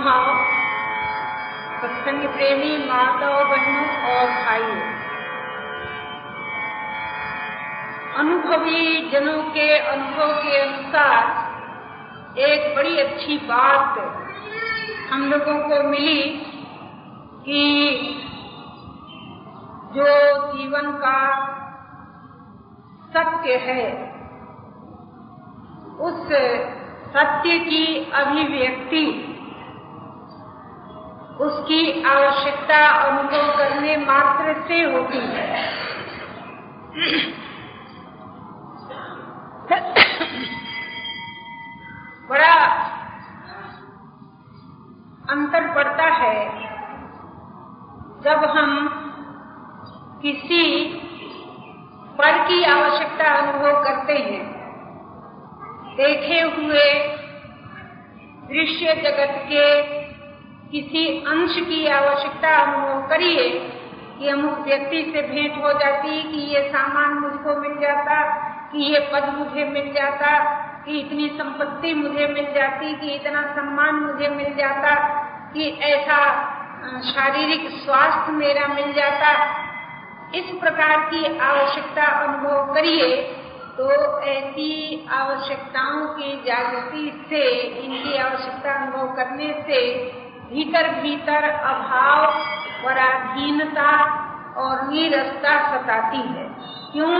भाव, सत्संग प्रेमी माताओं बहनों और भाइयों। अनुभवी जनों के अनुभव के अनुसार एक बड़ी अच्छी बात हम लोगों को मिली कि जो जीवन का सत्य है, उस सत्य की अभिव्यक्ति उसकी आवश्यकता अनुभव करने मात्र से होती है। बड़ा अंतर पड़ता है जब हम किसी पर की आवश्यकता अनुभव करते हैं। देखे हुए दृश्य जगत के किसी अंश की आवश्यकता अनुभव करिए कि अमुक व्यक्ति से भेंट हो जाती, कि ये सामान मुझको मिल जाता, कि ये पद मुझे मिल जाता, कि इतनी संपत्ति मुझे मिल जाती, कि इतना सम्मान मुझे मिल जाता, कि ऐसा शारीरिक स्वास्थ्य मेरा मिल जाता। इस प्रकार की आवश्यकता अनुभव करिए तो ऐसी आवश्यकताओं की जागृति से, इनकी आवश्यकता अनुभव करने से भीतर भीतर अभाव, पराधीनता और नीरसता सताती है। क्यों?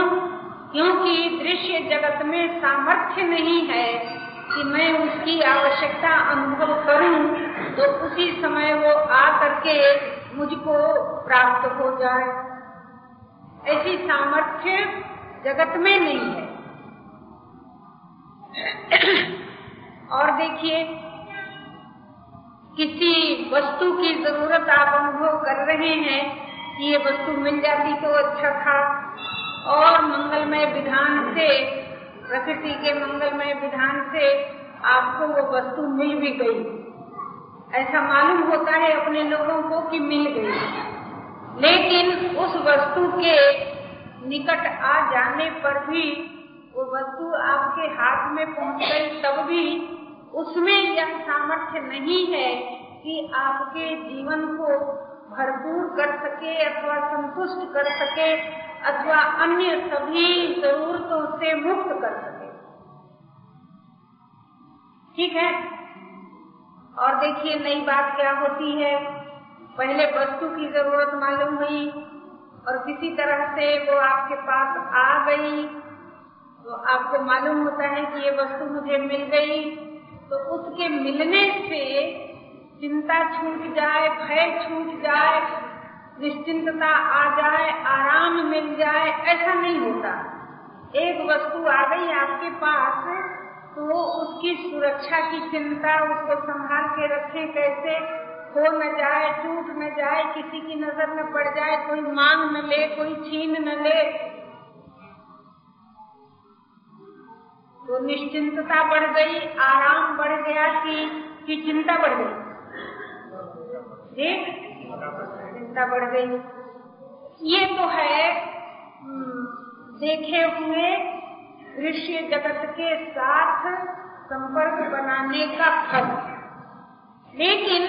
क्योंकि दृश्य जगत में सामर्थ्य नहीं है कि मैं उसकी आवश्यकता अनुभव करूँ तो उसी समय वो आ करके मुझको प्राप्त हो जाए। ऐसी सामर्थ्य जगत में नहीं है। और देखिए किसी वस्तु की ज़रूरत आप अनुभव कर रहे हैं कि ये वस्तु मिल जाती तो अच्छा था। और मंगलमय विधान से, प्रकृति के मंगलमय विधान से आपको वो वस्तु मिल भी गई। ऐसा मालूम होता है अपने लोगों को कि मिल गई। लेकिन उस वस्तु के निकट आ जाने पर भी वो वस्तु आपके हाथ में पहुँच गई, तब भी उसमें यह सामर्थ्य नहीं है कि आपके जीवन को भरपूर कर सके अथवा संतुष्ट कर सके अथवा अन्य सभी जरूरतों से मुक्त कर सके। ठीक है? और देखिए, नई बात क्या होती है? पहले वस्तु की ज़रूरत मालूम हुई और किसी तरह से वो आपके पास आ गई। तो आपको मालूम होता है कि ये वस्तु मुझे मिल गई। तो उसके मिलने से चिंता छूट जाए, भय छूट जाए, निश्चिंतता आ जाए, आराम मिल जाए, ऐसा नहीं होता। एक वस्तु आ गई आपके पास तो उसकी सुरक्षा की चिंता, उसको संभाल के रखें कैसे, खो न जाए, टूट न जाए, किसी की नज़र न पड़ जाए, कोई मांग न ले, कोई छीन न ले तो निश्चिंतता बढ़ गई, आराम बढ़ गया कि कि चिंता बढ़ गई। ठीक चिंता बढ़ गई। ये तो है देखे हुए दृश्य जगत के साथ संपर्क बनाने का फल। लेकिन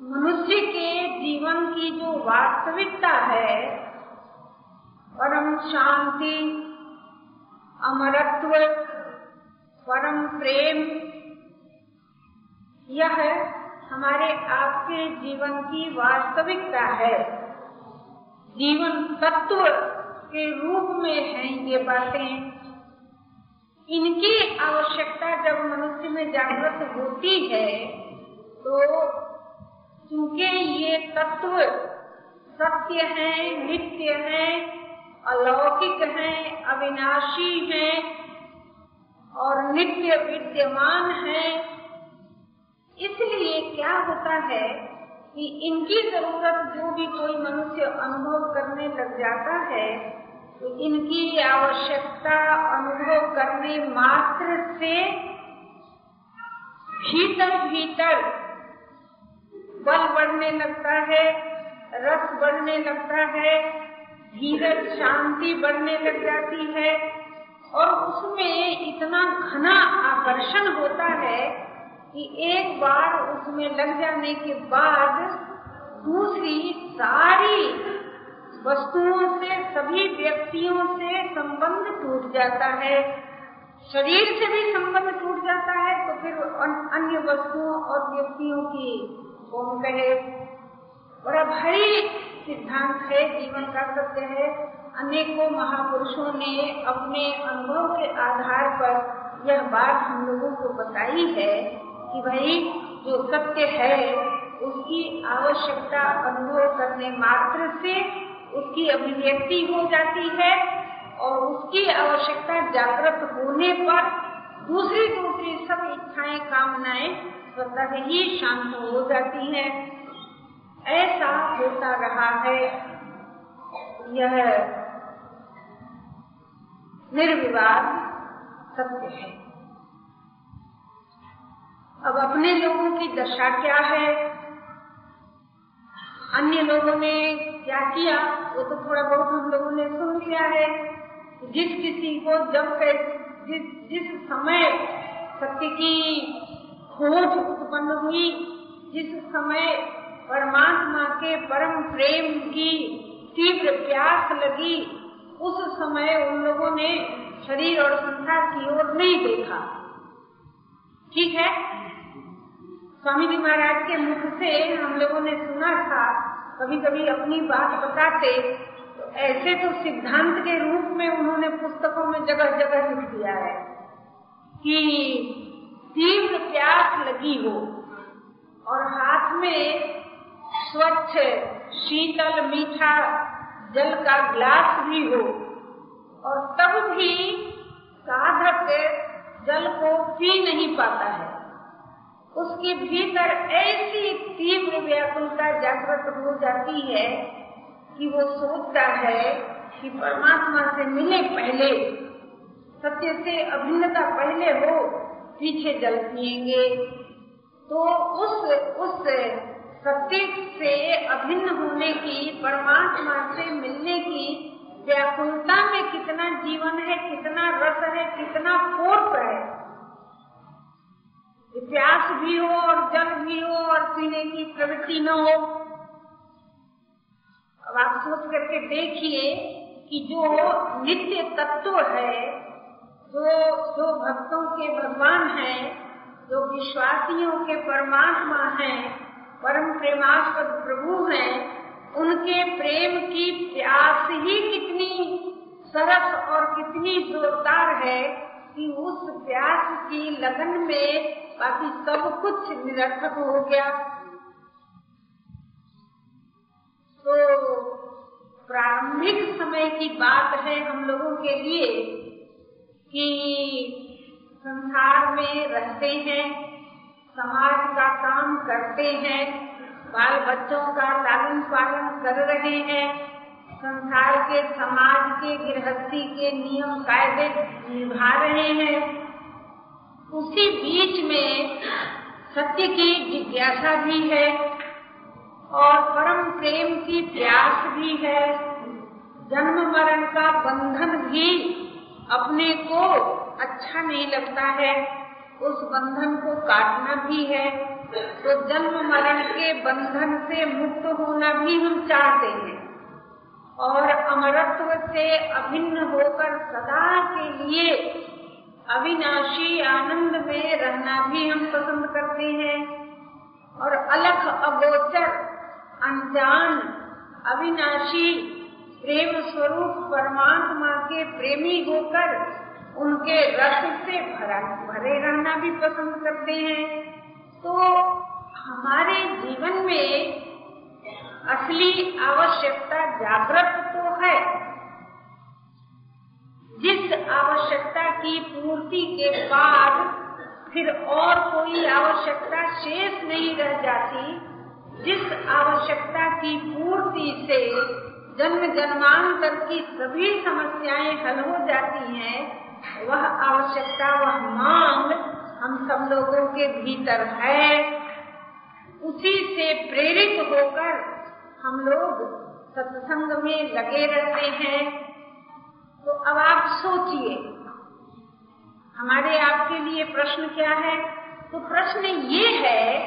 मनुष्य के जीवन की जो वास्तविकता है, परम शांति अमरत्व, परम प्रेम, यह हमारे आपके जीवन की वास्तविकता है। जीवन तत्व के रूप में है ये बातें। इनकी आवश्यकता जब मनुष्य में जागृत होती है तो क्योंकि ये तत्व सत्य है, नित्य है अलौकिक है, अविनाशी है और नित्य विद्यमान है। इसलिए क्या होता है कि इनकी ज़रूरत जो भी कोई मनुष्य अनुभव करने लग जाता है तो इनकी आवश्यकता अनुभव करने मात्र से भीतर भीतर बल बढ़ने लगता है, रस बढ़ने लगता है धीरज शांति बढ़ने लग जाती है और उसमें इतना घना आकर्षण होता है कि एक बार उसमें लग जाने के बाद दूसरी सारी वस्तुओं से, सभी व्यक्तियों से संबंध टूट जाता है। शरीर से भी संबंध टूट जाता है तो फिर अन्य वस्तुओं और व्यक्तियों की, कौन कहे, बड़ा भारी सिद्धांत है, जीवन का सत्य है। अनेकों महापुरुषों ने अपने अनुभव के आधार पर यह बात हम लोगों को बताई है कि भाई, जो सत्य है, उसकी आवश्यकता अनुभव करने मात्र से उसकी अभिव्यक्ति हो जाती है और उसकी आवश्यकता जागृत होने पर दूसरी दूसरी सब इच्छाएँ, कामनाएँ स्वतः ही शांत हो जाती हैं। ऐसा होता रहा है। यह निर्विवाद सत्य है। अब अपने लोगों की दशा क्या है? अन्य लोगों ने क्या किया? वो तो थोड़ा बहुत हम लोगों ने सुन लिया है। जिस किसी को जब जिस जिस समय सत्य की खोज उत्पन्न हुई, जिस समय परमात्मा के परम प्रेम की तीव्र प्यास लगी। उस समय उन लोगों ने शरीर और संसार की ओर नहीं देखा। ठीक है? स्वामी जी महाराज के मुख से हम लोगों ने सुना था कभी कभी अपनी बात बताते तो ऐसे तो सिद्धांत के रूप में उन्होंने पुस्तकों में जगह जगह लिख दिया है कि तीव्र प्यास लगी हो और हाथ में स्वच्छ, शीतल, मीठा, जल का ग्लास भी हो। और तब भी साधक जल को पी नहीं पाता है। उसके भीतर ऐसी तीव्र व्याकुलता, जागृत हो जाती है कि वो सोचता है कि परमात्मा से मिले पहले, सत्य से अभिन्नता पहले हो, पीछे जल पिएँगे। तो उस उस सत्य से अभिन्न होने की, परमात्मा से मिलने की व्याकुलता में कितना जीवन है, कितना रस है, कितना फोर्स है। प्यास भी हो और जल भी हो और पीने की प्रवृत्ति न हो। अब आप सोच करके देखिए कि जो नित्य तत्व है, जो जो भक्तों के भगवान हैं, जो विश्वासियों के परमात्मा हैं परम प्रेमास्पद प्रभु हैं, उनके प्रेम की प्यास ही कितनी सरस और कितनी जोरदार है कि उस प्यास की लगन में बाकी सब कुछ निरर्थक हो गया। तो प्रारंभिक समय की बात है हम लोगों के लिए कि संसार में रहते हैं समाज का काम करते हैं, बाल बच्चों का लालन पालन कर रहे हैं, संसार के, समाज के, गृहस्थी के नियम कायदे निभा रहे हैं। उसी बीच में सत्य की जिज्ञासा भी है और परम प्रेम की प्यास भी है। जन्म मरण का बंधन भी अपने को अच्छा नहीं लगता है। उस बंधन को काटना भी है तो जन्म मरण के बंधन से मुक्त होना भी हम चाहते हैं। और अमरत्व से अभिन्न होकर सदा के लिए अविनाशी आनंद में रहना भी हम पसंद करते हैं। और अलग अगोचर, अनजान, अविनाशी, प्रेम स्वरूप परमात्मा के प्रेमी होकर उनके रस से भरा, भरे रहना भी पसंद करते हैं। तो हमारे जीवन में असली आवश्यकता जागृत तो है। जिस आवश्यकता की पूर्ति के बाद फिर और कोई आवश्यकता शेष नहीं रह जाती, जिस आवश्यकता की पूर्ति से जन्म जन्मांतर की सभी समस्याएँ हल हो जाती हैं वह आवश्यकता, वह मांग हम सब लोगों के भीतर है। उसी से प्रेरित होकर हम लोग सत्संग में लगे रहते हैं। तो अब आप सोचिए, हमारे आपके लिए प्रश्न क्या है? तो प्रश्न ये है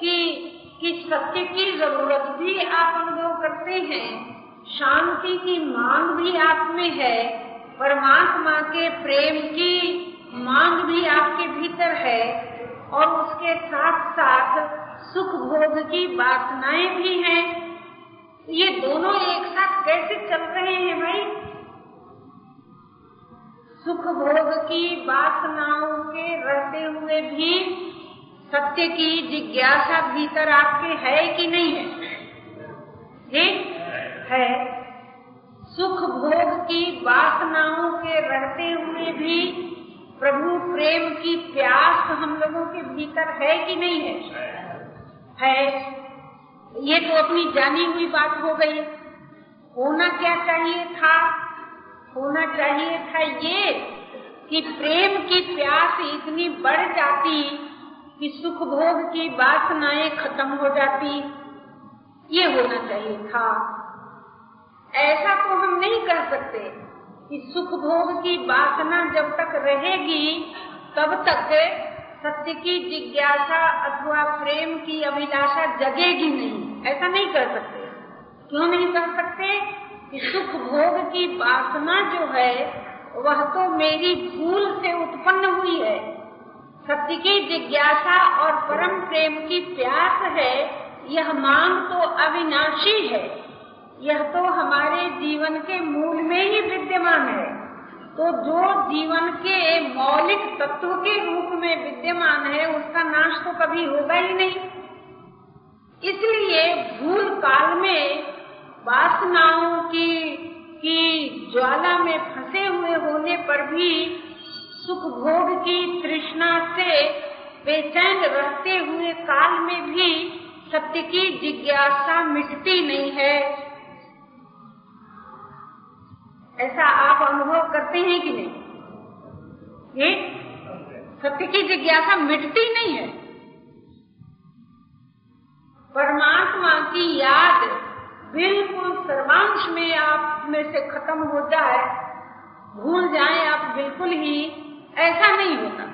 कि कि सत्य की ज़रूरत भी आप अनुभव करते हैं, शांति की मांग भी आप में है परमात्मा के प्रेम की मांग भी आपके भीतर है और उसके साथ साथ सुख भोग की वासनाएँ भी हैं। ये दोनों एक साथ कैसे चल रहे हैं भाई? सुख भोग की वासनाओं के रहते हुए भी सत्य की जिज्ञासा भीतर आपके है कि नहीं? है? ठीक है। सुख भोग की वासनाओं के रहते हुए भी प्रभु प्रेम की प्यास हम लोगों के भीतर है कि नहीं है? है। ये तो अपनी जानी हुई बात हो गई। होना क्या चाहिए था? होना चाहिए था ये कि प्रेम की प्यास इतनी बढ़ जाती कि सुख भोग की वासनाएँ खत्म हो जाती। ये होना चाहिए था। ऐसा तो हम नहीं कर सकते कि सुख भोग की वासना जब तक रहेगी, तब तक सत्य की जिज्ञासा अथवा प्रेम की अभिलाषा जगेगी नहीं। ऐसा नहीं कर सकते। क्यों नहीं कर सकते कि सुख भोग की वासना जो है, वह तो मेरी भूल से उत्पन्न हुई है। सत्य की जिज्ञासा और परम प्रेम की प्यास है, यह मांग तो अविनाशी है। यह तो हमारे जीवन के मूल में ही विद्यमान है। तो जो जीवन के मौलिक तत्व के रूप में विद्यमान है, उसका नाश तो कभी होगा ही नहीं। इसलिए भूल काल में वासनाओं की की ज्वाला में फंसे हुए होने पर भी सुख भोग की तृष्णा से बेचैन रहते हुए काल में भी सत्य की जिज्ञासा मिटती नहीं है। ऐसा आप अनुभव करते हैं कि नहीं? ये सत्य की जिज्ञासा मिटती नहीं है। परमात्मा की याद बिल्कुल सर्वांश में आप में से खत्म हो जाए, भूल जाए आप बिल्कुल ही, ऐसा नहीं होता।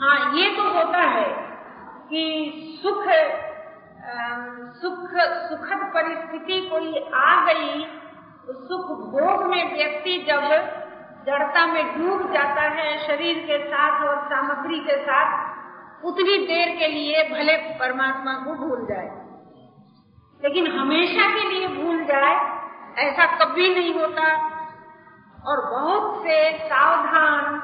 हाँ ये तो होता है कि सुख सुख, सुखद परिस्थिति कोई आ गई सुख भोग में व्यक्ति जब जड़ता में डूब जाता है, शरीर के साथ और सामग्री के साथ, उतनी देर के लिए भले परमात्मा को भूल जाए। लेकिन हमेशा के लिए भूल जाए, ऐसा कभी नहीं होता। और बहुत से सावधान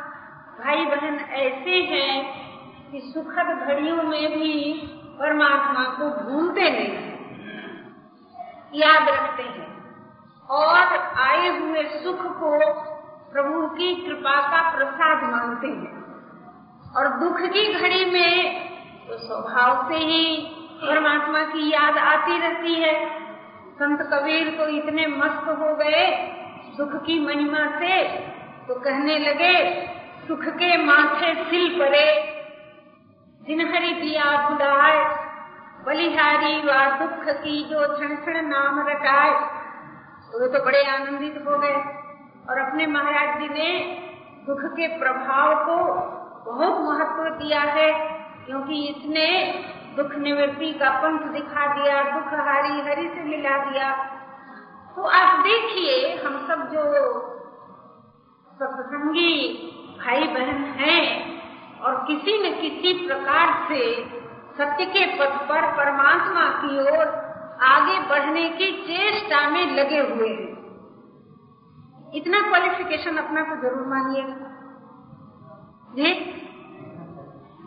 भाई बहन ऐसे हैं कि सुखद घड़ियों में भी परमात्मा को भूलते नहीं याद रखते हैं। और आए हुए सुख को प्रभु की कृपा का प्रसाद मानते हैं। और दुख की घड़ी में तो स्वभाव से ही परमात्मा की याद आती रहती है। संत कबीर तो इतने मस्त हो गए, सुख की महिमा से तो कहने लगे, सुख के माथे सिल पड़े, जिनहरी दिया बुलाए बलिहारी व दुख की जो क्षण क्षण नाम रटाए। तो वे तो बड़े आनंदित हो गए। और अपने महाराज जी ने दुख के प्रभाव को बहुत महत्व दिया है, क्योंकि इसने दुख निवृत्ति का पंथ दिखा दिया, दुख हारी हरि से मिला दिया। तो आप देखिए, हम सब जो सत्संगी भाई बहन हैं, और किसी न किसी प्रकार से सत्य के पथ पर परमात्मा की ओर आगे बढ़ने की चेष्टा में लगे हुए हैं। इतना क्वालिफिकेशन अपना को ज़रूर मानिएगा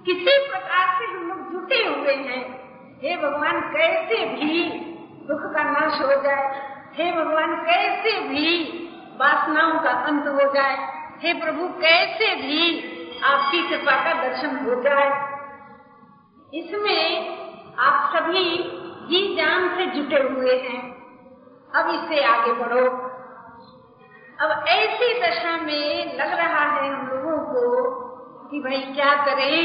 किसी प्रकार से हम लोग जुटे हुए हैं। हे भगवान, कैसे भी दुख का नाश हो जाए, हे भगवान, कैसे भी वासनाओं का अंत हो जाए, हे प्रभु, कैसे भी आपकी कृपा का दर्शन हो जाए। इसमें आप सभी जी जान से जुटे हुए हैं। अब इससे आगे बढ़ो। अब ऐसी दशा में लग रहा है हम लोगों को कि भाई क्या करें?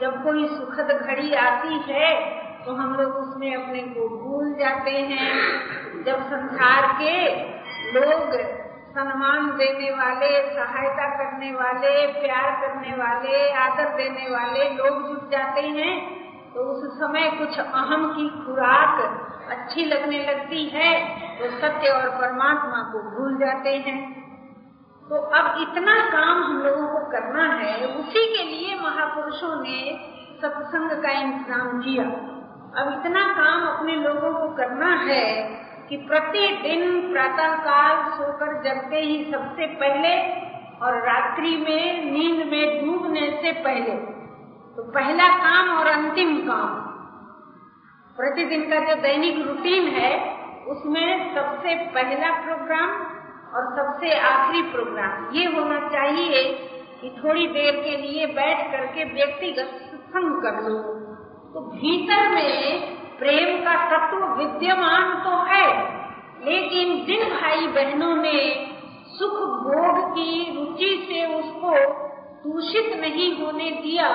जब कोई सुखद घड़ी आती है तो हम लोग उसमें अपने को भूल जाते हैं। जब संसार के लोग सम्मान देने वाले, सहायता करने वाले, प्यार करने वाले, आदर देने वाले लोग जुट जाते हैं तो उस समय कुछ अहम की खुराक अच्छी लगने लगती है तो सत्य और परमात्मा को भूल जाते हैं। तो अब इतना काम हम लोगों को करना है, उसी के लिए महापुरुषों ने सत्संग का इंतज़ाम किया। अब इतना काम अपने लोगों को करना है कि प्रतिदिन प्रातः काल सोकर जगते ही सबसे पहले और रात्रि में नींद में डूबने से पहले तो पहला काम और अंतिम काम। प्रतिदिन का जो दैनिक रूटीन है, उसमें सबसे पहला प्रोग्राम और सबसे आखिरी प्रोग्राम। ये होना चाहिए कि थोड़ी देर के लिए बैठ करके व्यक्तिगत सत्संग कर लो। तो भीतर में प्रेम का तत्व विद्यमान तो है, लेकिन जिन भाई बहनों ने सुख भोग की रुचि से उसको दूषित नहीं होने दिया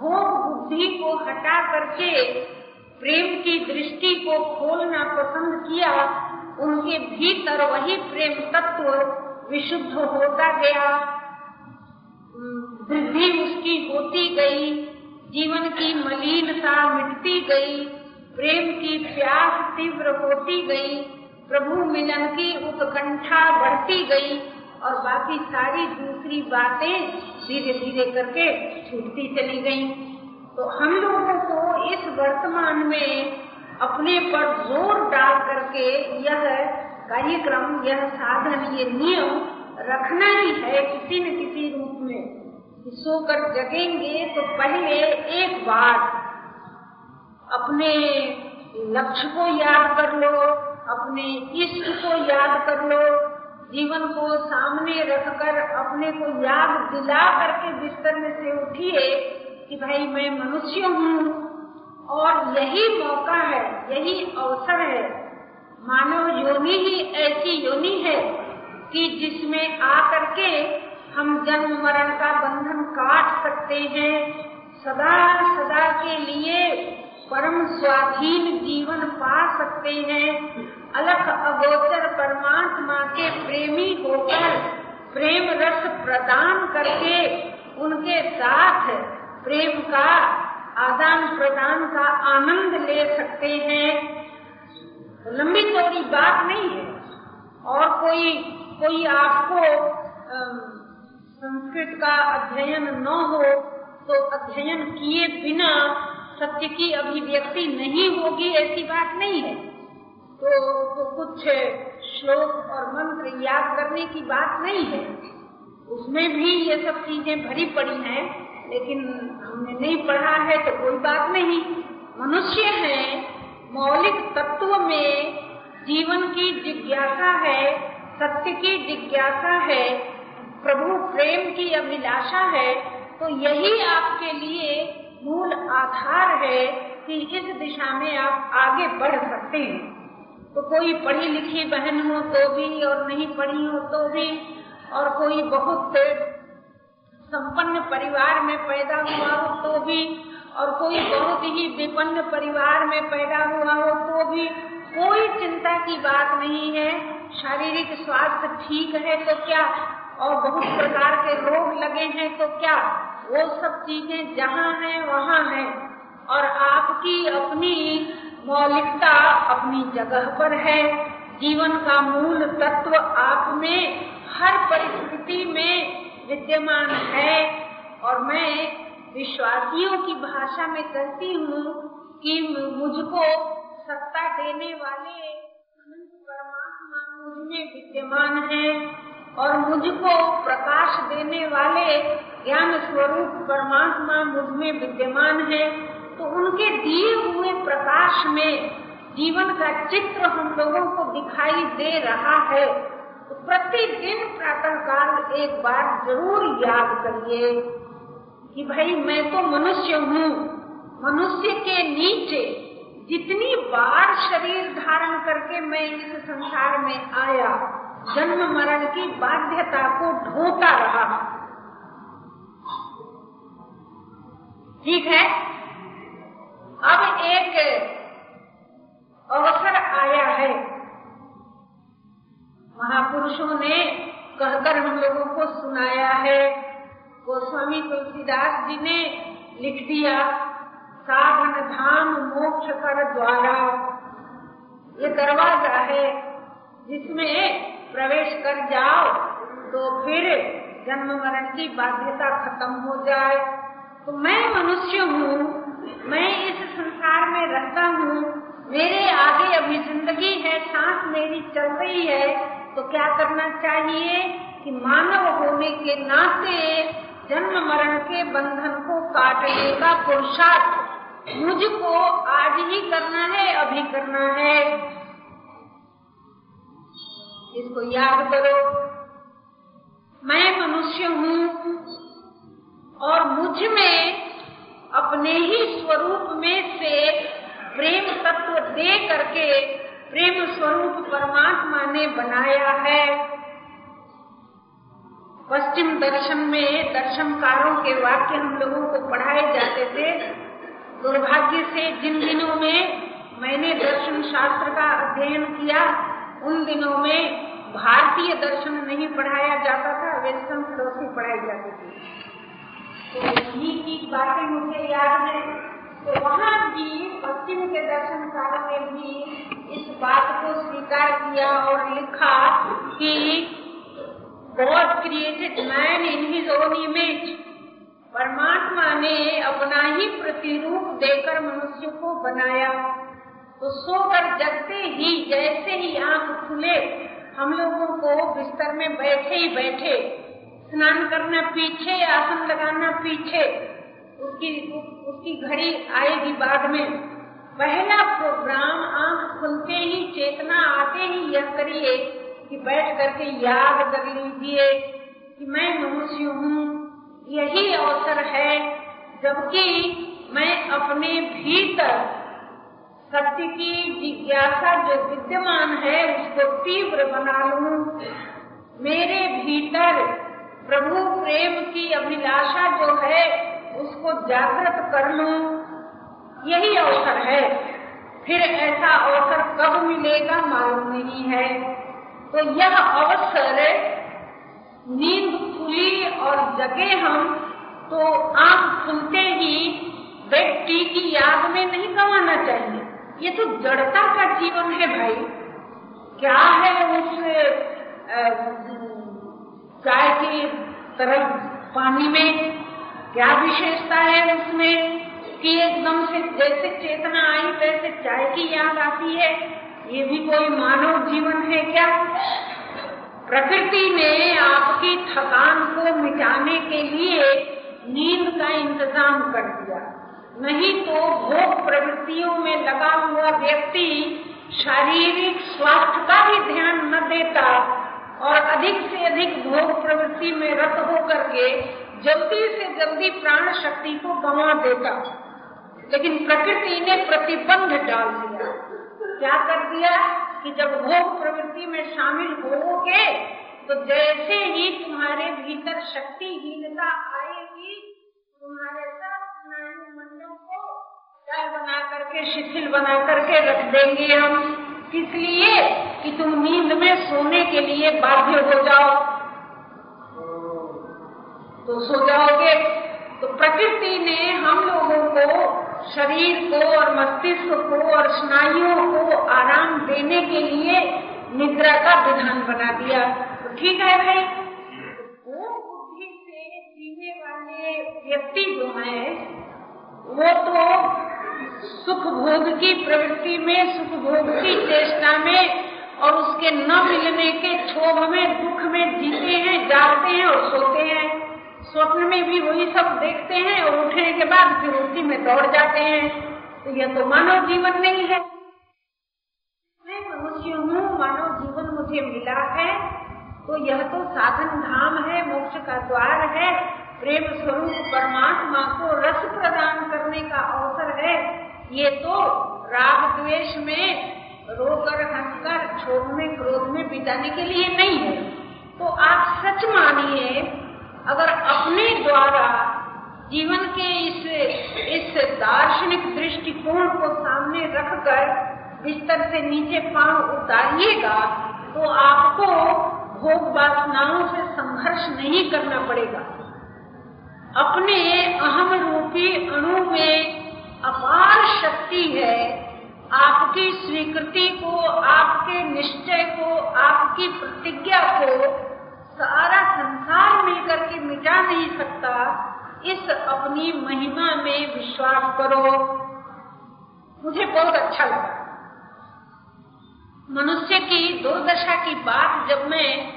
भोग बुद्धि को हटा करके प्रेम की दृष्टि को खोलना पसंद किया, उनके भीतर वही प्रेम तत्व विशुद्ध होता गया। वृद्धि उसकी होती गई, जीवन की मलिनता मिटती गई, प्रेम की प्यास तीव्र होती गई, प्रभु मिलन की उत्कंठा बढ़ती गई, और बाकी सारी दूसरी बातें धीरे धीरे करके छूटती चली गई। तो हम लोगों को इस वर्तमान में अपने पर ज़ोर डाल करके यह कार्यक्रम, यह साधन, ये नियम रखना ही है किसी न किसी रूप में। सोकर जगेंगे तो पहले एक बार अपने लक्ष्य को याद कर लो, अपने इष्ट को याद कर लो जीवन को सामने रखकर, अपने को याद दिला करके बिस्तर में से उठिए कि भाई मैं मनुष्य हूँ। और यही मौका है, यही अवसर है। मानव योनि ही ऐसी योनि है कि जिसमें आकर के हम जन्म मरण का बंधन काट सकते हैं। सदा सदा के लिए परम स्वाधीन जीवन पा सकते हैं। अलग अगोचर परमात्मा के प्रेमी होकर, प्रेम रस प्रदान करके उनके साथ प्रेम का, आदान प्रदान का आनंद ले सकते हैं। लंबी चौड़ी बात नहीं है। और कोई कोई आपको संस्कृत का अध्ययन न हो तो अध्ययन किए बिना सत्य की अभिव्यक्ति नहीं होगी, ऐसी बात नहीं है। तो, तो कुछ श्लोक और मंत्र याद करने की बात नहीं है। उसमें भी ये सब चीज़ें भरी पड़ी हैं लेकिन हमने नहीं पढ़ा है तो कोई बात नहीं। मनुष्य है मौलिक तत्व में जीवन की जिज्ञासा है सत्य की जिज्ञासा है प्रभु प्रेम की अभिलाषा है तो यही आपके लिए मूल आधार है कि इस दिशा में आप आगे बढ़ सकते हैं। तो कोई पढ़ी लिखी बहन हो तो भी और नहीं पढ़ी हो तो भी, और कोई बहुत संपन्न परिवार में पैदा हुआ हो तो भी, और कोई बहुत ही विपन्न परिवार में पैदा हुआ हो तो भी कोई चिंता की बात नहीं है। शारीरिक स्वास्थ्य ठीक है तो क्या? और बहुत प्रकार के रोग लगे हैं तो क्या? वो सब चीज़ें जहाँ हैं, वहाँ हैं। और आपकी अपनी मौलिकता अपनी जगह पर है। जीवन का मूल तत्व आप में, हर परिस्थिति में विद्यमान है। और मैं विश्वासियों की भाषा में कहती हूँ कि मुझको सत्ता देने वाले परमात्मा मुझमें विद्यमान है। और मुझको प्रकाश देने वाले ज्ञान स्वरूप परमात्मा मुझमें विद्यमान है। तो उनके दिए हुए प्रकाश में जीवन का चित्र हम लोगों को दिखाई दे रहा है। तो प्रतिदिन प्रातः काल एक बार ज़रूर याद करिए कि भाई, मैं तो मनुष्य हूँ। मनुष्य के नीचे जितनी बार शरीर धारण करके मैं इस संसार में आया, जन्म मरण की बाध्यता को ढोता रहा। ठीक है? अब एक अवसर आया है। महापुरुषों ने कहकर हम लोगों को सुनाया है। गोस्वामी तुलसीदास जी ने लिख दिया साधन धाम मोक्ष कर द्वारा। ये दरवाज़ा है जिसमें प्रवेश कर जाओ तो फिर जन्म मरण की बाध्यता खत्म हो जाए। तो मैं मनुष्य हूँ मैं इस संसार में रहता हूँ। मेरे आगे अभी ज़िंदगी है, सांस मेरी चल रही है। तो क्या करना चाहिए कि मानव होने के नाते जन्म मरण के बंधन को काटने का पुरुषार्थ मुझको आज ही करना है, अभी करना है। इसको याद करो। मैं मनुष्य हूँ और मुझमें अपने ही स्वरूप में से प्रेम तत्व दे करके प्रेम स्वरूप परमात्मा ने बनाया है। पश्चिम दर्शन में, दर्शनकारों के वाक्य हम लोगों को पढ़ाए जाते थे। दुर्भाग्य से जिन दिनों में मैंने दर्शन शास्त्र का अध्ययन किया, उन दिनों में भारतीय दर्शन नहीं पढ़ाया जाता था, वेस्टर्न फिलोसफी पढ़ाई जाती थी। तो यही की बातें मुझे याद है। तो वहाँ भी पश्चिम के दर्शनकारों ने भी इस बात को स्वीकार किया और लिखा कि God created man in his own image परमात्मा ने अपना ही प्रतिरूप देकर मनुष्य को बनाया। तो सोकर जगते ही जैसे ही आँख खुले, हम लोगों को बिस्तर में बैठे ही बैठे स्नान करना पीछे, आसन लगाना पीछे, उसकी उसकी घड़ी आएगी बाद में। पहला प्रोग्राम आँख खुलते ही, चेतना आते ही यह करिए कि बैठ करके याद कर लीजिए कि मैं मनुष्य हूँ। यही अवसर है, जबकि मैं अपने भीतर सत्य की जिज्ञासा जो विद्यमान है, उसको तीव्र बना लू। मेरे भीतर प्रभु प्रेम की अभिलाषा जो है, उसको जागृत कर लू। यही अवसर है। फिर ऐसा अवसर कब मिलेगा मालूम नहीं है। तो यह अवसर नींद खुली और जगे हम तो आँख खुलते ही व्यक्ति की याद में नहीं कमाना चाहिए। ये तो जड़ता का जीवन है भाई। क्या है उस चाय की तरल पानी में क्या विशेषता है उसमें? कि एकदम से जैसे चेतना आई, वैसे चाय की याद आती है। ये भी कोई मानव जीवन है क्या? प्रकृति ने आपकी थकान को मिटाने के लिए नींद का इंतज़ाम कर दिया। नहीं तो भोग प्रवृत्तियों में लगा हुआ व्यक्ति शारीरिक स्वास्थ्य का भी ध्यान न देता। और अधिक से अधिक भोग प्रवृत्ति में रत होकर के जल्दी से जल्दी प्राण शक्ति को गंवा देता। लेकिन प्रकृति ने प्रतिबंध डाल दिया। क्या कर दिया कि जब भोग प्रवृत्ति में शामिल होगे तो जैसे ही तुम्हारे भीतर शक्तिहीनता आएगी, तुम्हारे सब मंडल को डर बना करके, शिथिल बना करके रख देंगे हम। इसलिए कि तुम नींद में सोने के लिए बाध्य हो जाओ। तो सो जाओगे। तो प्रकृति ने हम लोगों को, शरीर को और मस्तिष्क को और स्नायुओं को आराम देने के लिए निद्रा का विधान बना दिया। तो ठीक है भाई? वो बुद्धि से जीने वाले व्यक्ति जो है, वो तो सुख भोग की प्रवृत्ति में सुख भोग की चेष्टा में और उसके न मिलने के क्षोभ में, दुख में जीते हैं, जागते हैं और सोते हैं। स्वप्न में भी वही सब देखते हैं और उठने के बाद फिर उसी में दौड़ जाते हैं। तो यह तो मानव जीवन नहीं है। मैं मनुष्य हूँ, मानव जीवन मुझे मिला है। तो यह तो साधन धाम है, मोक्ष का द्वार है। प्रेम स्वरूप परमात्मा को रस प्रदान करने का अवसर है। ये तो राग द्वेष में रोकर, हंसकर छोड़ने क्रोध में बिताने के लिए नहीं है। तो आप सच मानिए, अगर अपने द्वारा जीवन के इस इस दार्शनिक दृष्टिकोण को सामने रखकर बिस्तर से नीचे पाँव उतारिएगा तो आपको भोग वासनाओं से संघर्ष नहीं करना पड़ेगा। अपने अहम रूपी अणु में अपार शक्ति है आपकी स्वीकृति को, आपके निश्चय को, आपकी प्रतिज्ञा को सारा संसार मिलकर के मिटा नहीं सकता। इस अपनी महिमा में विश्वास करो। मुझे बहुत अच्छा लगा। मनुष्य की दुर्दशा की बात जब मैं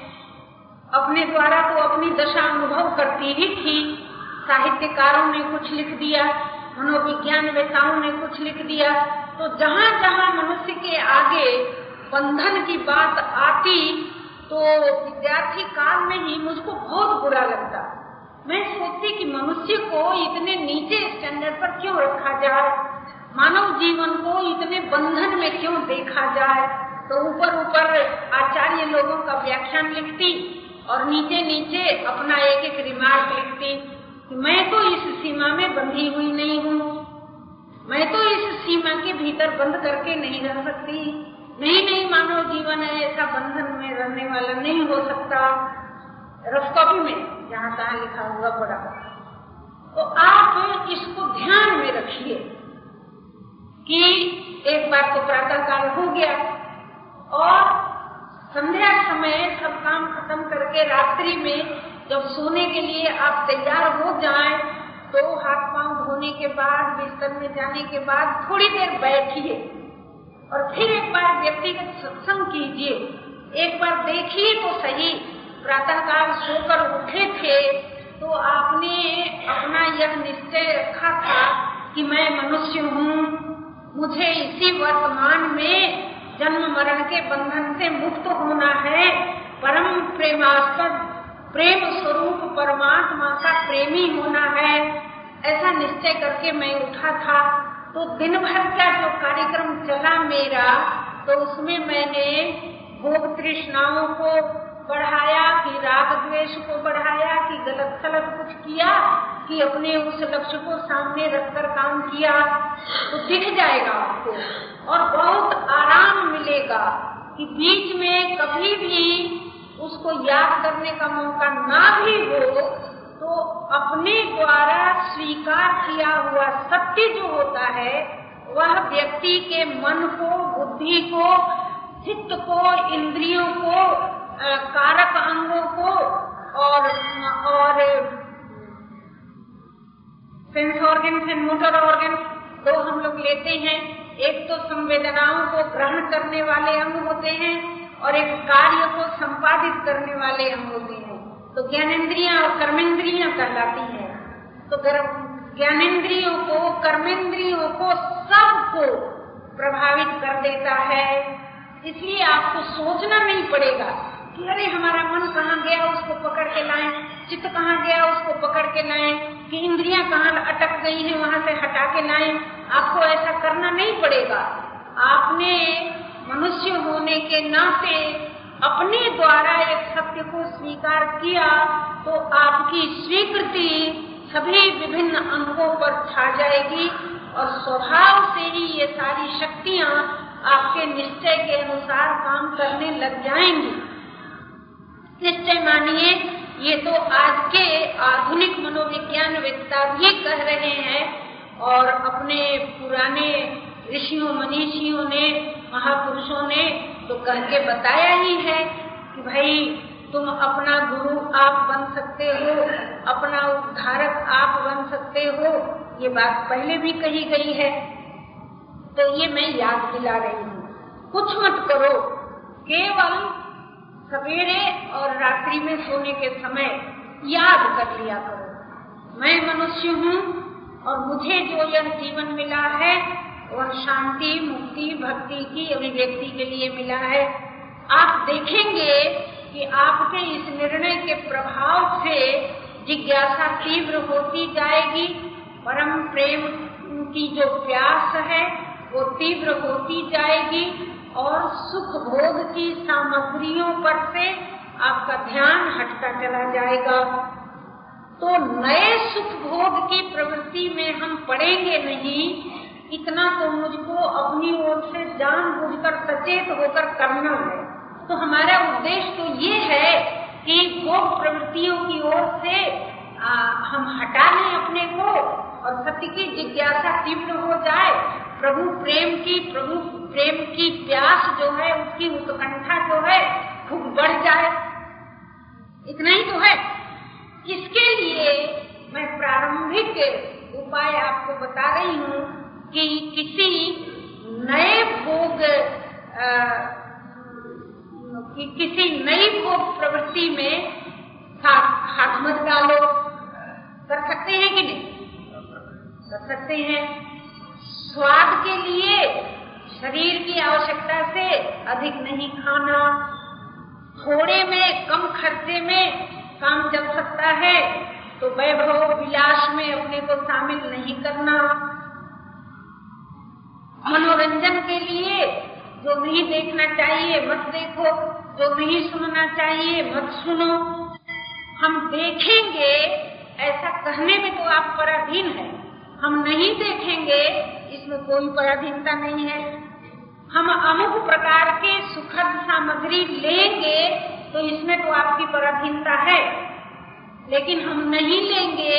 अपने द्वारा तो अपनी दशा अनुभव करती ही थी, साहित्यकारों ने कुछ लिख दिया। मनोविज्ञान वेताओं ने कुछ लिख दिया। तो जहाँ जहाँ मनुष्य के आगे बंधन की बात आती तो विद्यार्थी काल में ही मुझको बहुत बुरा लगता। मैं सोचती कि मनुष्य को इतने नीचे स्टैंडर्ड पर क्यों रखा जाए? मानव जीवन को इतने बंधन में क्यों देखा जाए? तो ऊपर ऊपर आचार्य लोगों का व्याख्यान लिखती और नीचे नीचे अपना एक एक रिमार्क लिखती। कि मैं तो इस सीमा में बंधी हुई नहीं हूँ। मैं तो इस सीमा के भीतर बंद करके नहीं रह सकती। नहीं नहीं, मानव जीवन है, ऐसा बंधन में रहने वाला नहीं हो सकता। रफ कॉपी में जहाँ तहाँ लिखा हुआ पड़ा तो आप इसको ध्यान में रखिए कि एक बार तो प्रातः काल हो गया और संध्या समय सब काम खत्म करके रात्रि में जब सोने के लिए आप तैयार हो जाएँ तो हाथ पाँव धोने के बाद, बिस्तर में जाने के बाद थोड़ी देर बैठिए। और फिर एक बार व्यक्तिगत सत्संग कीजिए। एक बार देखिए तो सही। प्रातः काल सोकर उठे थे तो आपने अपना यह निश्चय रखा था कि मैं मनुष्य हूँ। मुझे इसी वर्तमान में जन्म मरण के बंधन से मुक्त होना है। परम प्रेमास्पद प्रेम स्वरूप परमात्मा का प्रेमी होना है। ऐसा निश्चय करके मैं उठा था। तो दिन भर का जो कार्यक्रम चला मेरा तो उसमें मैंने भोग तृष्णाओं को बढ़ाया, कि राग द्वेष को बढ़ाया, कि गलत सलत कुछ किया, कि अपने उस लक्ष्य को सामने रखकर काम किया। तो दिख जाएगा आपको और बहुत आराम मिलेगा कि बीच में कभी भी उसको याद करने का मौका ना भी हो तो अपने द्वारा स्वीकार किया हुआ सत्य जो होता है, वह व्यक्ति के मन को, बुद्धि को, चित्त को, इंद्रियों को कारक अंगों को और और sense organ and motor organ दो हम लोग लेते हैं। एक तो संवेदनाओं को ग्रहण करने वाले अंग होते हैं और एक कार्य को संपादित करने वाले अंग होते हैं। तो ज्ञानेन्द्रिया और कर्मेंद्रिया कहलाती है। तो ज्ञानेन्द्रियों को कर्मेंद्रियों को सबको प्रभावित कर देता है, इसलिए आपको सोचना नहीं पड़ेगा कि अरे हमारा मन कहाँ गया, उसको पकड़ के लाए, चित्त कहाँ गया, उसको पकड़ के लाए, कि इंद्रियाँ कहाँ अटक गई हैं, वहाँ से हटा के लाए। आपको ऐसा करना नहीं पड़ेगा। आपने मनुष्य होने के नाते अपने द्वारा एक सत्य को स्वीकार किया तो आपकी स्वीकृति सभी विभिन्न अंगों पर छा जाएगी और स्वभाव से ही ये सारी शक्तियाँ आपके निश्चय के अनुसार काम करने लग जाएँगी। निश्चय मानिए, ये तो आज के आधुनिक मनोविज्ञान वेत्ता भी कह रहे हैं और अपने पुराने ऋषियों, मनीषियों ने महापुरुषों ने तो कह के बताया ही है कि भाई, तुम अपना गुरु आप बन सकते हो, अपना उद्धारक आप बन सकते हो। ये बात पहले भी कही गई है। तो ये मैं याद दिला रही हूँ। कुछ मत करो। केवल सवेरे और रात्रि में सोने के समय याद कर लिया करो। मैं मनुष्य हूँ और मुझे जो यह जीवन मिला है वह शांति, मुक्ति, भक्ति की अभिव्यक्ति के लिए मिला है। आप देखेंगे कि आपके इस निर्णय के प्रभाव से जिज्ञासा तीव्र होती जाएगी, परम प्रेम की जो प्यास है, वो तीव्र होती जाएगी और सुख भोग की सामग्रियों पर से आपका ध्यान हटता चला जाएगा। तो नए सुख भोग की प्रवृत्ति में हम पड़ेंगे नहीं इतना तो मुझको अपनी ओर से जानबूझकर सचेत होकर करना है। तो हमारा उद्देश्य तो ये है कि भोग प्रवृत्तियों की ओर से आ, हम हटा लें अपने को और सत्य की जिज्ञासा तीव्र हो जाए। प्रभु प्रेम की प्रभु प्रेम की प्यास जो है उसकी उत्कंठा जो है खूब बढ़ जाए। इतना ही तो है। इसके लिए मैं प्रारंभिक उपाय आपको बता रही हूँ। कि किसी नए भोग कि किसी नई भोग प्रवृत्ति में हाथ मत डालो। कर सकते हैं कि नहीं? कर सकते हैं। स्वाद के लिए शरीर की आवश्यकता से अधिक नहीं खाना। थोड़े में, कम खर्चे में काम चल सकता है तो वैभव विलास में अपने को शामिल नहीं करना। मनोरंजन के लिए जो नहीं देखना चाहिए, मत देखो, जो नहीं सुनना चाहिए, मत सुनो। हम देखेंगे, ऐसा कहने में तो आप पराधीन है। हम नहीं देखेंगे, इसमें कोई पराधीनता नहीं है। हम अमुक प्रकार के सुखद सामग्री लेंगे तो इसमें तो आपकी पराधीनता है। लेकिन हम नहीं लेंगे,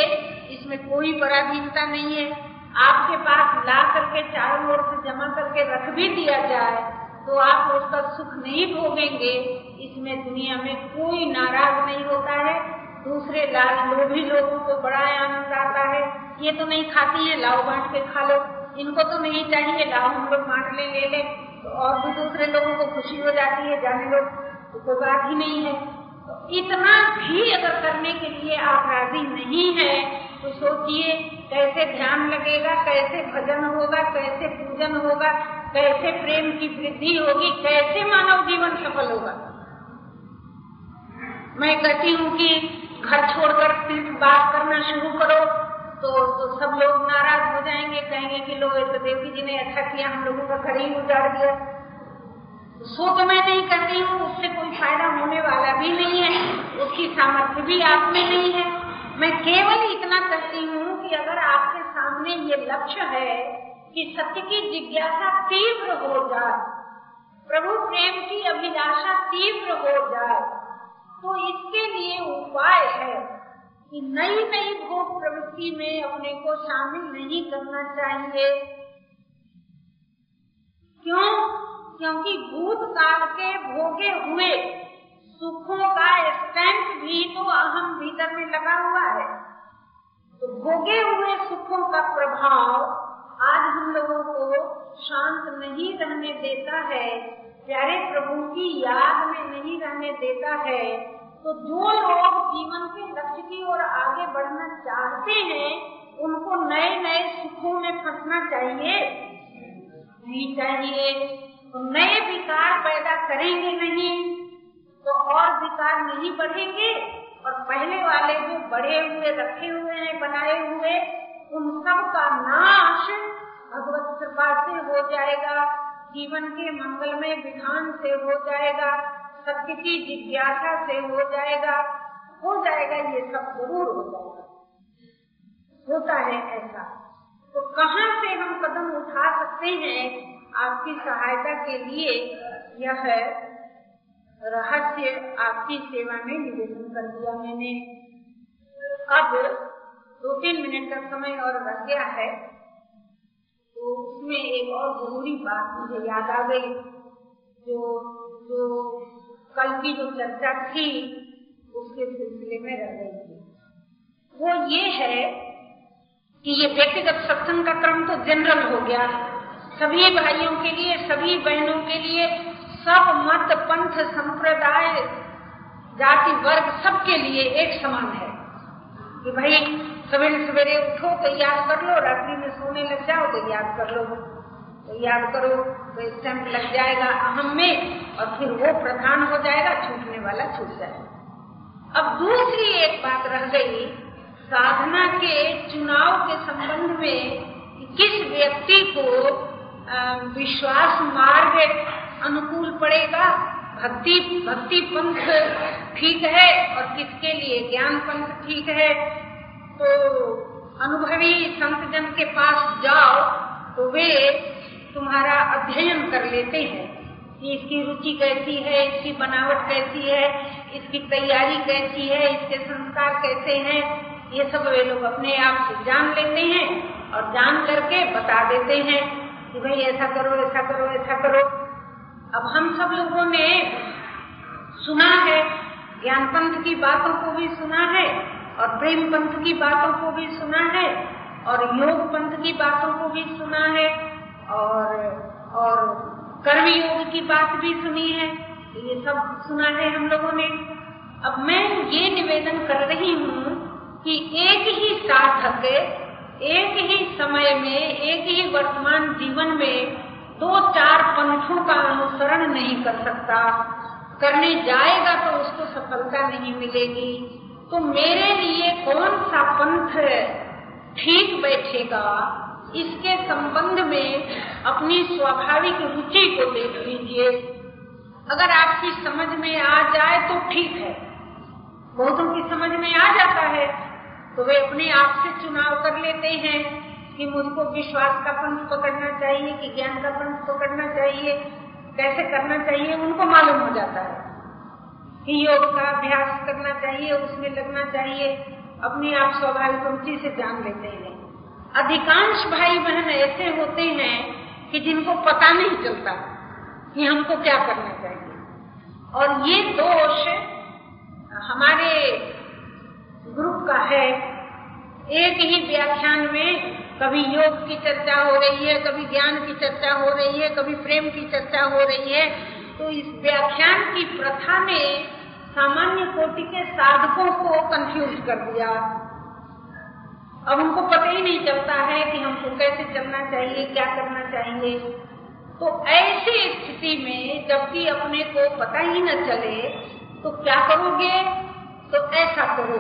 इसमें कोई पराधीनता नहीं है। आपके पास ला करके, चारों ओर से जमा करके रख भी दिया जाए तो आप उसका सुख नहीं भोगेंगे। इसमें दुनिया में कोई नाराज़ नहीं होता है। दूसरे लाल लोभी लोगों को बड़ा आनंद आता है। ये तो नहीं खाती है, लाओ बांट के खा लो। इनको तो नहीं चाहिए, लाओ हम लोग बांट ले ले, लें। तो और भी दूसरे लोगों को खुशी हो जाती है, जाने लोग तो कोई बात ही नहीं है। तो इतना भी अगर करने के लिए आप राज़ी नहीं है तो सोचिए, कैसे ध्यान लगेगा, कैसे भजन होगा, कैसे पूजन होगा, कैसे प्रेम की वृद्धि होगी, कैसे मानव जीवन सफल होगा। मैं कहती हूँ कि घर छोड़कर तीर्थ बात करना शुरू करो तो तो सब लोग नाराज़ हो जाएँगे, कहेंगे कि लो तो देवी जी ने अच्छा किया, हम लोगों का घर ही उजाड़ दिया। सो तो मैं नहीं करती हूँ, उससे कोई फ़ायदा होने वाला भी नहीं है, उसकी सामर्थ्य भी आप में नहीं है। मैं केवल इतना कहती हूँ कि अगर आपके सामने ये लक्ष्य है कि सत्य की जिज्ञासा तीव्र हो जाए, प्रभु प्रेम की अभिलाषा तीव्र हो जाए तो इसके लिए उपाय है कि नई नई भोग प्रवृत्ति में अपने को शामिल नहीं करना चाहिए। क्यों? क्योंकि भूतकाल के भोगे हुए सुखों का स्टैंप भी तो अहम भीतर में लगा हुआ है। तो भोगे हुए सुखों का प्रभाव आज हम लोगों को शांत नहीं रहने देता है, प्यारे प्रभु की याद में नहीं रहने देता है तो जो लोग जीवन के लक्ष्य की ओर आगे बढ़ना चाहते हैं, उनको नए नए सुखों में फंसना चाहिए। नहीं चाहिए तो नए विकार पैदा करेंगे नहीं। तो और विकार नहीं बढ़ेंगे। और पहले वाले जो बढ़े हुए, रखे हुए हैं, बनाए हुए, उन सब का नाश भगवत कृपा से हो जाएगा। जीवन के मंगलमय विधान से हो जाएगा। सत्य की जिज्ञासा से हो जाएगा। हो जाएगा, ये सब ज़रूर हो जाएगा। होता है ऐसा। तो कहाँ से हम कदम उठा सकते हैं? आपकी सहायता के लिए यह रहस्य आपकी सेवा में निवेदन कर दिया मैंने। अब दो तीन मिनट का समय और रह गया है तो उसमें एक और ज़रूरी बात मुझे याद आ गई, जो जो कल की जो चर्चा थी, उसके सिलसिले में रह गई थी। वो ये है कि ये व्यक्तिगत सत्संग का क्रम तो जनरल हो गया सभी भाइयों के लिए, सभी बहनों के लिए सब मत, पंथ, संप्रदाय, जाति, वर्ग सबके लिए एक समान है। कि भाई, सवेरे सवेरे उठो तो याद कर लो, रात्रि में सोने लग जाओ तो याद कर लो। तो याद करो तो स्टैंप लग जाएगा अहम में और फिर वो प्रधान हो जाएगा, छूटने वाला छूट जाएगा। अब दूसरी एक बात रह गई, साधना के, चुनाव के संबंध में किस व्यक्ति को विश्वास मार्ग अनुकूल पड़ेगा? भक्ति भक्ति पंथ ठीक है और किसके लिए? ज्ञान पंथ ठीक है। तो अनुभवी संत जन के पास जाओ तो वे तुम्हारा अध्ययन कर लेते हैं। कि इसकी रुचि कैसी है? इसकी बनावट कैसी है? इसकी तैयारी कैसी है? इसके संस्कार कैसे हैं? ये सब वे लोग अपने आप से जान लेते हैं और जान करके बता देते हैं कि भाई ऐसा करो ऐसा करो ऐसा करो। सब लोगों ने सुना है ज्ञान पंथ की बातों को भी सुना है, और प्रेम पंथ की बातों को भी सुना है, और योग पंथ की बातों को भी सुना है, और और कर्म योग की बात भी सुनी है। ये सब सुना है हम लोगों ने। अब मैं ये निवेदन कर रही हूँ कि एक ही साधक, एक ही समय में, एक ही वर्तमान जीवन में दो चार पंथों का अनुसरण नहीं कर सकता। करने जाएगा तो उसको सफलता नहीं मिलेगी। तो मेरे लिए कौन सा पंथ ठीक बैठेगा? इसके संबंध में अपनी स्वाभाविक रुचि को देख लीजिए। अगर आपकी समझ में आ जाए तो ठीक है। बहुतों की समझ में आ जाता है। तो वे अपने आप से चुनाव कर लेते हैं। कि मुझको विश्वास का पंथ पकड़ना चाहिए, कि ज्ञान का पंथ पकड़ना चाहिए, कैसे करना चाहिए, उनको मालूम हो जाता है। कि योग का अभ्यास करना चाहिए, उसमें लगना चाहिए, अपने आप स्वाभाविक रुचि से जान लेते हैं। अधिकांश भाई बहन ऐसे होते हैं कि जिनको पता नहीं चलता कि हमको क्या करना चाहिए। और ये दोष हमारे ग्रुप का है। एक ही व्याख्यान में कभी योग की चर्चा हो रही है, कभी ज्ञान की चर्चा हो रही है, कभी प्रेम की चर्चा हो रही है। तो इस व्याख्यान की प्रथा ने सामान्य कोटि के साधकों को कंफ्यूज कर दिया। अब उनको पता ही नहीं चलता है कि हमको कैसे चलना चाहिए, क्या करना चाहिए। तो ऐसी स्थिति में जबकि अपने को पता ही न चले तो क्या करोगे? तो ऐसा करो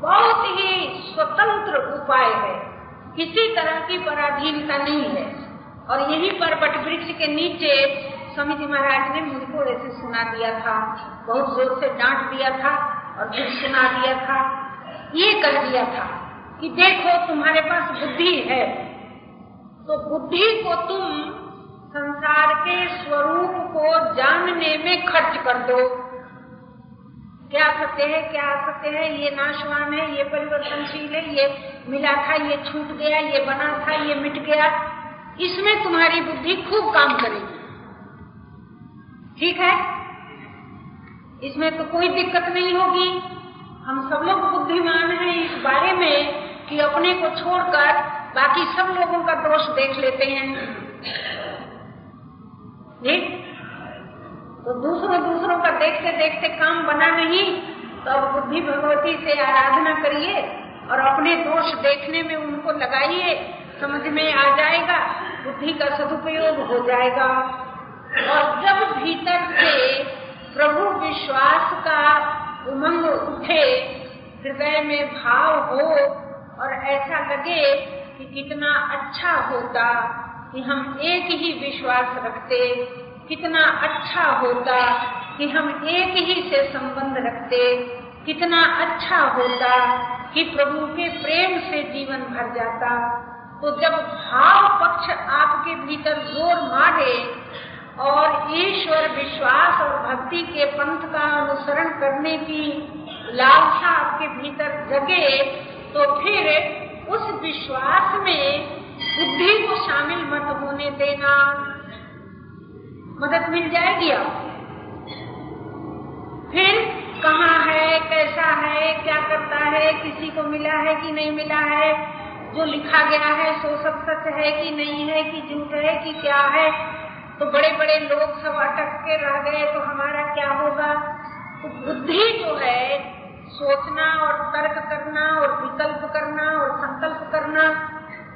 बहुत ही स्वतंत्र उपाय है। किसी तरह की पराधीनता नहीं है। और यही पर बट वृक्ष के नीचे स्वामी जी महाराज ने मुझको ऐसे सुना दिया था, बहुत ज़ोर से डांट दिया था और फिर सुना दिया था। ये कह दिया था कि देखो तुम्हारे पास बुद्धि है तो बुद्धि को तुम संसार के स्वरूप को जानने में खर्च कर दो। क्या सत्य है, क्या सत्य है, ये नाशवान है, ये परिवर्तनशील है, ये मिला था, ये छूट गया, ये बना था, ये मिट गया। इसमें तुम्हारी बुद्धि खूब काम करेगी। ठीक है? इसमें तो कोई दिक्कत नहीं होगी। हम सब लोग बुद्धिमान हैं इस बारे में कि अपने को छोड़कर बाकी सब लोगों का दोष देख लेते हैं। ठीक? तो दूसरों दूसरों का देखते देखते काम बना नहीं तो अब बुद्धि भगवती से आराधना करिए और अपने दोष देखने में उनको लगाइए, समझ में आ जाएगा, बुद्धि का सदुपयोग हो जाएगा। और जब भीतर से प्रभु विश्वास का उमंग उठे, हृदय में भाव हो और ऐसा लगे कि कितना अच्छा होता कि हम एक ही विश्वास रखते। कितना अच्छा होता कि हम एक ही से संबंध रखते, कितना अच्छा होता कि प्रभु के प्रेम से जीवन भर जाता। तो जब भाव पक्ष आपके भीतर ज़ोर मारे और ईश्वर विश्वास और भक्ति के पंथ का अनुसरण करने की लालसा आपके भीतर जगे तो फिर उस विश्वास में बुद्धि को शामिल मत होने देना। मदद मिल जाएगी आप फिर कहाँ है, कैसा है, क्या करता है, किसी को मिला है कि नहीं मिला है, जो लिखा गया है, सो सब सच है कि नहीं है, कि झूठ है, कि क्या है? तो बड़े बड़े लोग सब अटक के रह गए तो हमारा क्या होगा? तो बुद्धि जो है, सोचना और तर्क करना और विकल्प करना और संकल्प करना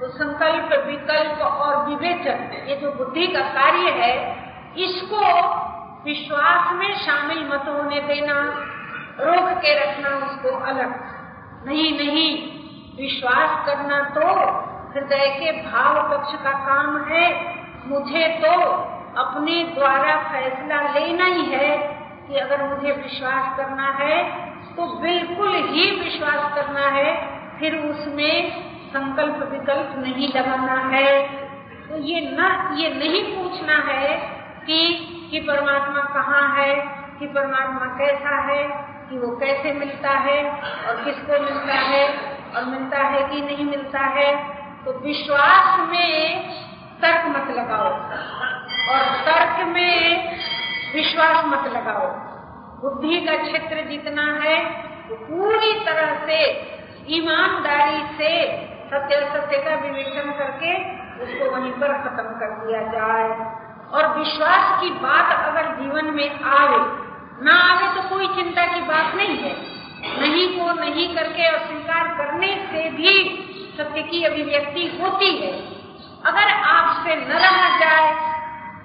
तो संकल्प, विकल्प और विवेचन, ये जो बुद्धि का कार्य है इसको विश्वास में शामिल मत होने देना, रोक के रखना उसको अलग। नहीं नहीं, विश्वास करना तो हृदय के भाव पक्ष का काम है। मुझे तो अपने द्वारा फैसला लेना ही है कि अगर मुझे विश्वास करना है तो बिल्कुल ही विश्वास करना है, फिर उसमें संकल्प विकल्प नहीं लगाना है। तो ये न, ये नहीं पूछना है कि कि परमात्मा कहाँ है, कि परमात्मा कैसा है, कि वो कैसे मिलता है और किसको मिलता है और मिलता है कि नहीं मिलता है तो विश्वास में तर्क मत लगाओ और तर्क में विश्वास मत लगाओ। बुद्धि का क्षेत्र जितना है, वो पूरी तरह से, ईमानदारी से सत्य सत्य का विवेचन करके उसको वहीं पर खत्म कर दिया जाए। और विश्वास की बात अगर जीवन में आवे ना आवे तो कोई चिंता की बात नहीं है। नहीं को नहीं करके और स्वीकार करने से भी सत्य की अभिव्यक्ति होती है। अगर आपसे न रहा जाए,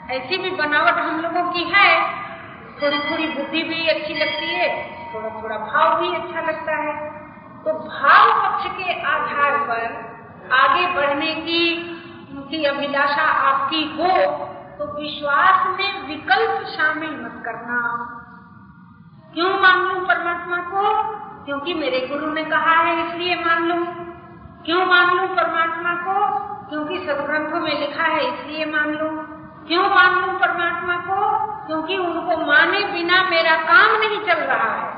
ऐसी भी बनावट हम लोगों की है थोड़ी थोड़ी बुद्धि भी अच्छी लगती है थोड़ा थोड़ा भाव भी अच्छा लगता है। तो भाव पक्ष के आधार पर आगे बढ़ने की उनकी अभिलाषा आपकी हो तो विश्वास में विकल्प शामिल मत करना। क्यों मान लू परमात्मा को? क्योंकि मेरे गुरु ने कहा है, इसलिए मान लू। क्यों मान लू परमात्मा को? क्योंकि सदग्रंथों में लिखा है, इसलिए मान लू। क्यों मान लू परमात्मा को? क्योंकि उनको माने बिना मेरा काम नहीं चल रहा है।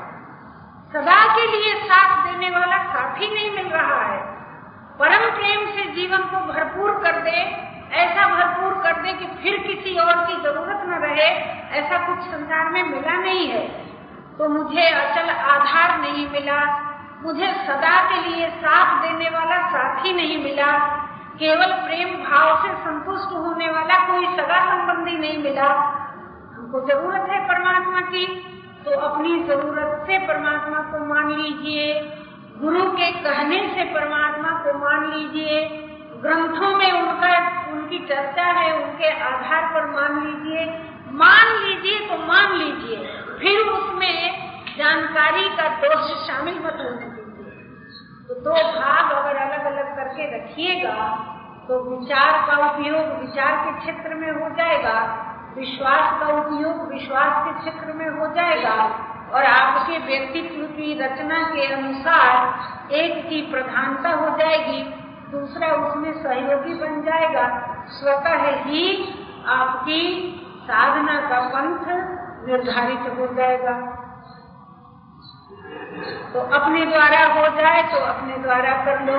सदा के लिए साथ देने वाला साथी नहीं मिल रहा है। परम प्रेम से जीवन को भरपूर कर दे ऐसा भरपूर कर दे कि फिर किसी और की ज़रूरत न रहे, ऐसा कुछ संसार में मिला नहीं है। तो मुझे अचल आधार नहीं मिला, मुझे सदा के लिए साथ देने वाला साथी नहीं मिला, केवल प्रेम भाव से संतुष्ट होने वाला कोई सगा संबंधी नहीं मिला। हमको ज़रूरत है परमात्मा की तो अपनी ज़रूरत से परमात्मा को मान लीजिए, गुरु के कहने से परमात्मा को मान लीजिए ग्रंथों में उनका उनकी चर्चा है, उनके आधार पर मान लीजिए मान लीजिए तो मान लीजिए, फिर उसमें जानकारी का दोष शामिल मत होने दीजिए। तो दो भाग अगर अलग अलग करके रखिएगा तो विचार का उपयोग विचार के क्षेत्र में हो जाएगा, विश्वास का उपयोग विश्वास के क्षेत्र में हो जाएगा, और आपके व्यक्तित्व की रचना के अनुसार एक की प्रधानता हो जाएगी। दूसरा उसमें सहयोगी बन जाएगा। स्वतः ही आपकी साधना का पंथ निर्धारित हो जाएगा। तो अपने द्वारा हो जाए तो अपने द्वारा कर लो।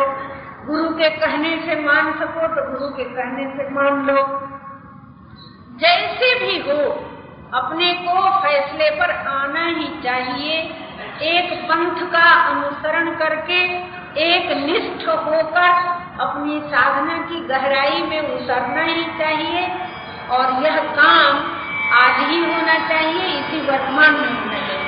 गुरु के कहने से मान सको तो गुरु के कहने से मान लो। जैसे भी हो, अपने को फैसले पर आना ही चाहिए। एक पंथ का अनुसरण करके एक निष्ठ होकर अपनी साधना की गहराई में उतरना ही चाहिए और यह काम आज ही होना चाहिए, इसी वर्तमान में होना चाहिए।